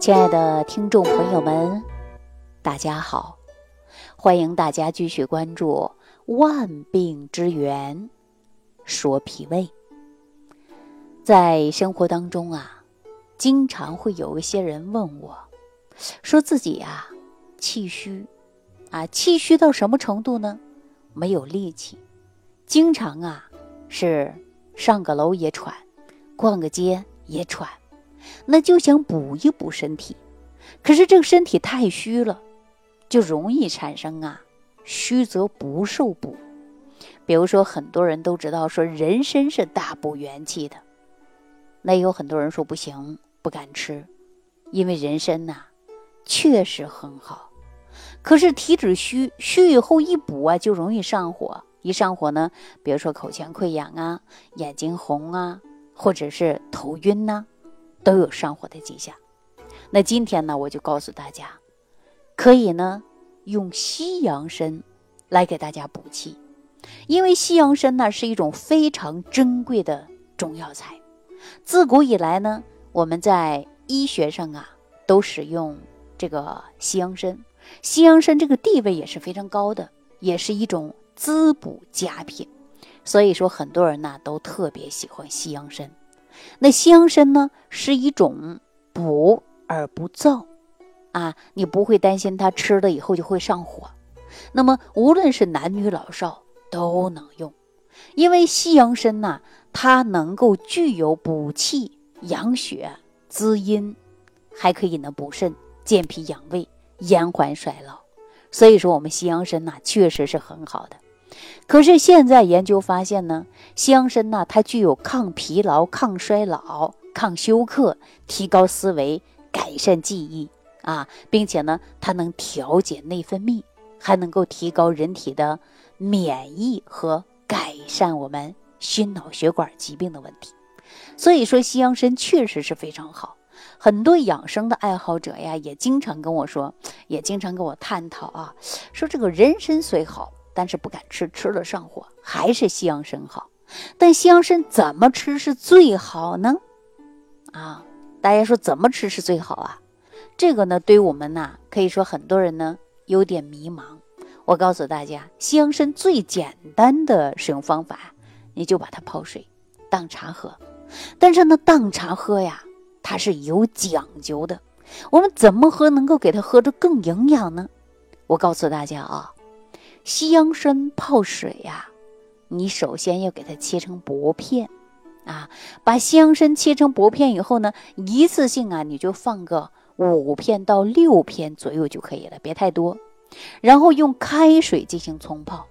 亲爱的听众朋友们，大家好！欢迎大家继续关注《万病之源说脾胃》。在生活当中啊，经常会有一些人问我，说自己呀气虚啊，气虚到什么程度呢？没有力气，经常啊是上个楼也喘，逛个街也喘。那就想补一补身体，可是这个身体太虚了，就容易产生啊虚则不受补。比如说，很多人都知道说人参是大补元气的，那有很多人说不行，不敢吃，因为人参呐确实很好，可是体质虚，虚以后一补啊就容易上火，一上火呢，比如说口腔溃疡啊、眼睛红啊，或者是头晕呐。都有上火的迹象，那今天呢，我就告诉大家，可以呢用西洋参来给大家补气，因为西洋参呢是一种非常珍贵的中药材，自古以来呢，我们在医学上啊都使用这个西洋参，西洋参这个地位也是非常高的，也是一种滋补佳品，所以说很多人呢都特别喜欢西洋参。那西洋参呢，是一种补而不燥，啊，你不会担心它吃了以后就会上火。那么无论是男女老少都能用，因为西洋参呢，它能够具有补气、养血、滋阴，还可以呢补肾、健脾养胃、延缓衰老。所以说，我们西洋参呢，确实是很好的。可是现在研究发现呢，西洋参呢，它具有抗疲劳、抗衰老、抗休克、提高思维、改善记忆啊，并且呢，它能调节内分泌，还能够提高人体的免疫和改善我们心脑血管疾病的问题。所以说，西洋参确实是非常好。很多养生的爱好者呀，也经常跟我说，也经常跟我探讨啊，说这个人参虽好。但是不敢吃，吃了上火，还是西洋参好。但西洋参怎么吃是最好呢？啊，大家说怎么吃是最好啊？这个呢，对于我们呢，可以说很多人呢有点迷茫。我告诉大家，西洋参最简单的使用方法，你就把它泡水当茶喝。但是呢，当茶喝呀，它是有讲究的。我们怎么喝能够给它喝着更营养呢？我告诉大家啊。西洋参泡水呀，你首先要给它切成薄片，啊，把西洋参切成薄片以后呢，一次性啊，你就放个五片到六片左右就可以了，别太多。然后用开水进行冲泡，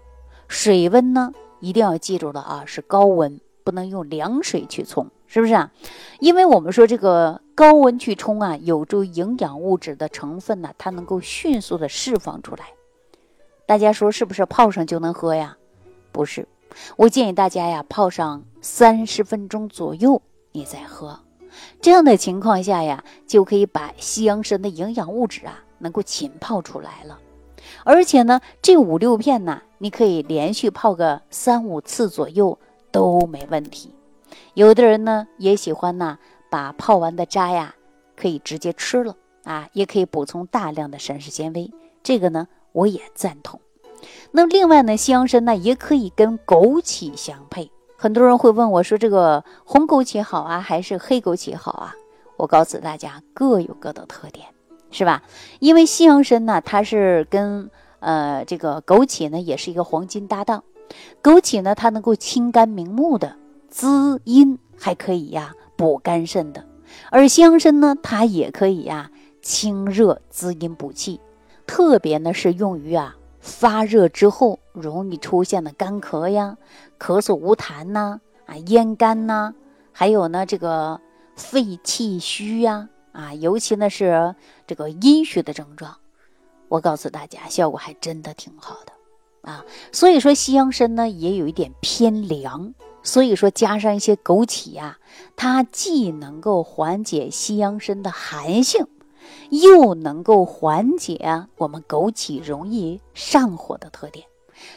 水温呢一定要记住了啊，是高温，不能用凉水去冲，是不是啊？因为我们说这个高温去冲啊，有助于营养物质的成分呢，它能够迅速的释放出来。大家说是不是泡上就能喝呀？不是，我建议大家呀泡上三十分钟左右，你再喝。这样的情况下呀，就可以把西洋参的营养物质啊能够浸泡出来了。而且呢，这五六片呢，你可以连续泡个三五次左右都没问题。有的人呢也喜欢呢，把泡完的渣呀可以直接吃了啊，也可以补充大量的膳食纤维。这个呢。我也赞同。那另外呢，西洋参呢也可以跟枸杞相配。很多人会问我说：“这个红枸杞好啊，还是黑枸杞好啊？”我告诉大家，各有各的特点，是吧？因为西洋参呢，它是跟呃这个枸杞呢也是一个黄金搭档。枸杞呢，它能够清肝明目的滋阴，还可以呀补肝肾的；而西洋参呢，它也可以呀清热滋阴补气。特别呢是用于啊发热之后容易出现的干咳呀、咳嗽无痰呐、啊咽干呐，还有呢这个肺气虚呀啊，尤其呢是这个阴虚的症状，我告诉大家效果还真的挺好的啊。所以说西洋参呢也有一点偏凉，所以说加上一些枸杞呀，它既能够缓解西洋参的寒性。又能够缓解我们枸杞容易上火的特点，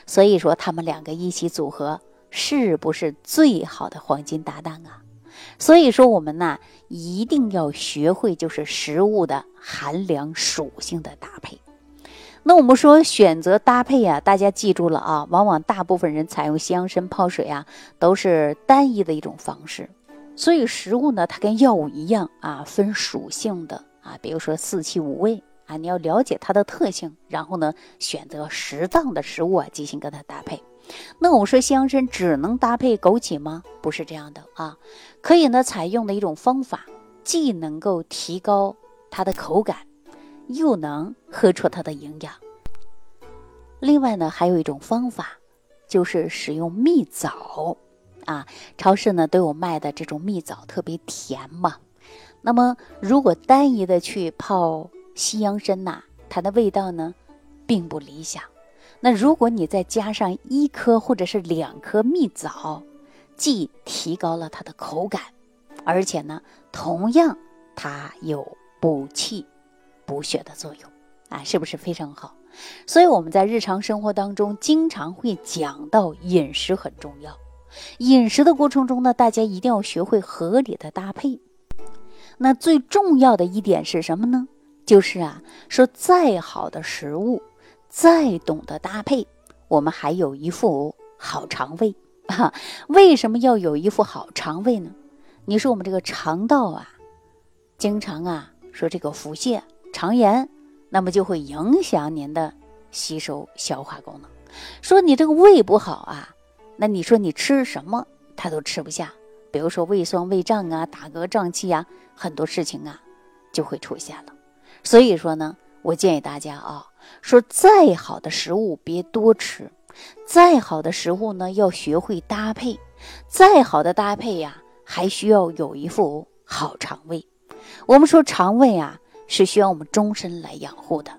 所以说它们两个一起组合是不是最好的黄金搭档啊？所以说，我们呢一定要学会就是食物的寒凉属性的搭配。那我们说选择搭配啊，大家记住了啊，往往大部分人采用西洋参泡水啊，都是单一的一种方式。所以食物呢，它跟药物一样啊，分属性的啊，比如说四气五味啊，你要了解它的特性，然后呢，选择适当的食物啊，进行跟它搭配。那我说西洋参只能搭配枸杞吗？不是这样的啊，可以呢采用的一种方法，既能够提高它的口感，又能喝出它的营养。另外呢，还有一种方法，就是使用蜜枣啊，超市呢都有卖的这种蜜枣，特别甜嘛。那么如果单一的去泡西洋参呐，它的味道呢并不理想。那如果你再加上一颗或者是两颗蜜枣，既提高了它的口感，而且呢，同样它有补气、补血的作用啊，是不是非常好？所以我们在日常生活当中经常会讲到饮食很重要，饮食的过程中呢，大家一定要学会合理的搭配。那最重要的一点是什么呢？就是啊，说再好的食物。再懂得搭配，我们还有一副好肠胃 啊！为什么要有一副好肠胃呢？你说我们这个肠道啊，经常啊说这个腹泻、肠炎，那么就会影响您的吸收消化功能。说你这个胃不好啊，那你说你吃什么它都吃不下，比如说胃酸、胃胀啊、打嗝、胀气啊，很多事情啊就会出现了。所以说呢，我建议大家啊。说再好的食物别多吃，再好的食物呢要学会搭配，再好的搭配呀还需要有一副好肠胃。我们说肠胃啊是需要我们终身来养护的。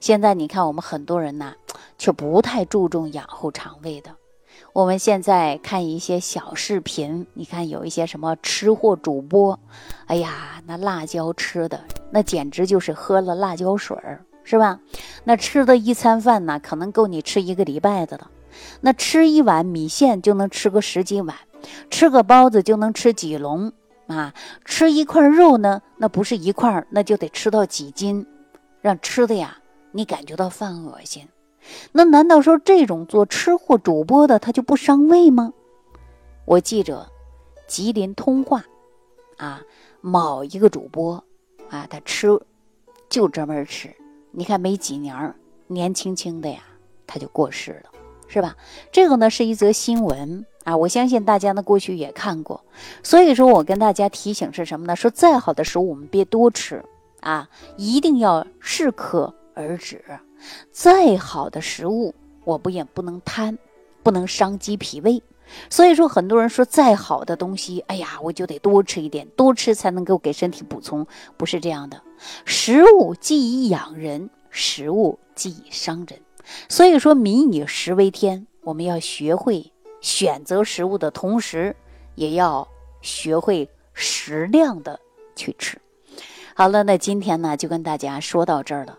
现在你看我们很多人呢却不太注重养护肠胃的。我们现在看一些小视频，你看有一些什么吃货主播，哎呀那辣椒吃的那简直就是喝了辣椒水儿。是吧？那吃的一餐饭呢，可能够你吃一个礼拜的了。那吃一碗米线就能吃个十几碗，吃个包子就能吃几笼啊！吃一块肉呢，那不是一块，那就得吃到几斤，让吃的呀，你感觉到犯恶心。那难道说这种做吃货主播的他就不伤胃吗？我记着，吉林通话啊，某一个主播啊，他吃就专门吃。你看没几年儿，年轻轻的呀，他就过世了，是吧？这个呢是一则新闻啊，我相信大家呢过去也看过，所以说我跟大家提醒是什么呢？说再好的食物我们别多吃啊，一定要适可而止。再好的食物我不也不能贪，不能伤及脾胃。所以说很多人说再好的东西，哎呀，我就得多吃一点，多吃才能够给身体补充，不是这样的。食物既以养人，食物既以伤人。所以说，民以食为天，我们要学会选择食物的同时，也要学会适量的去吃。好了，那今天呢就跟大家说到这儿了，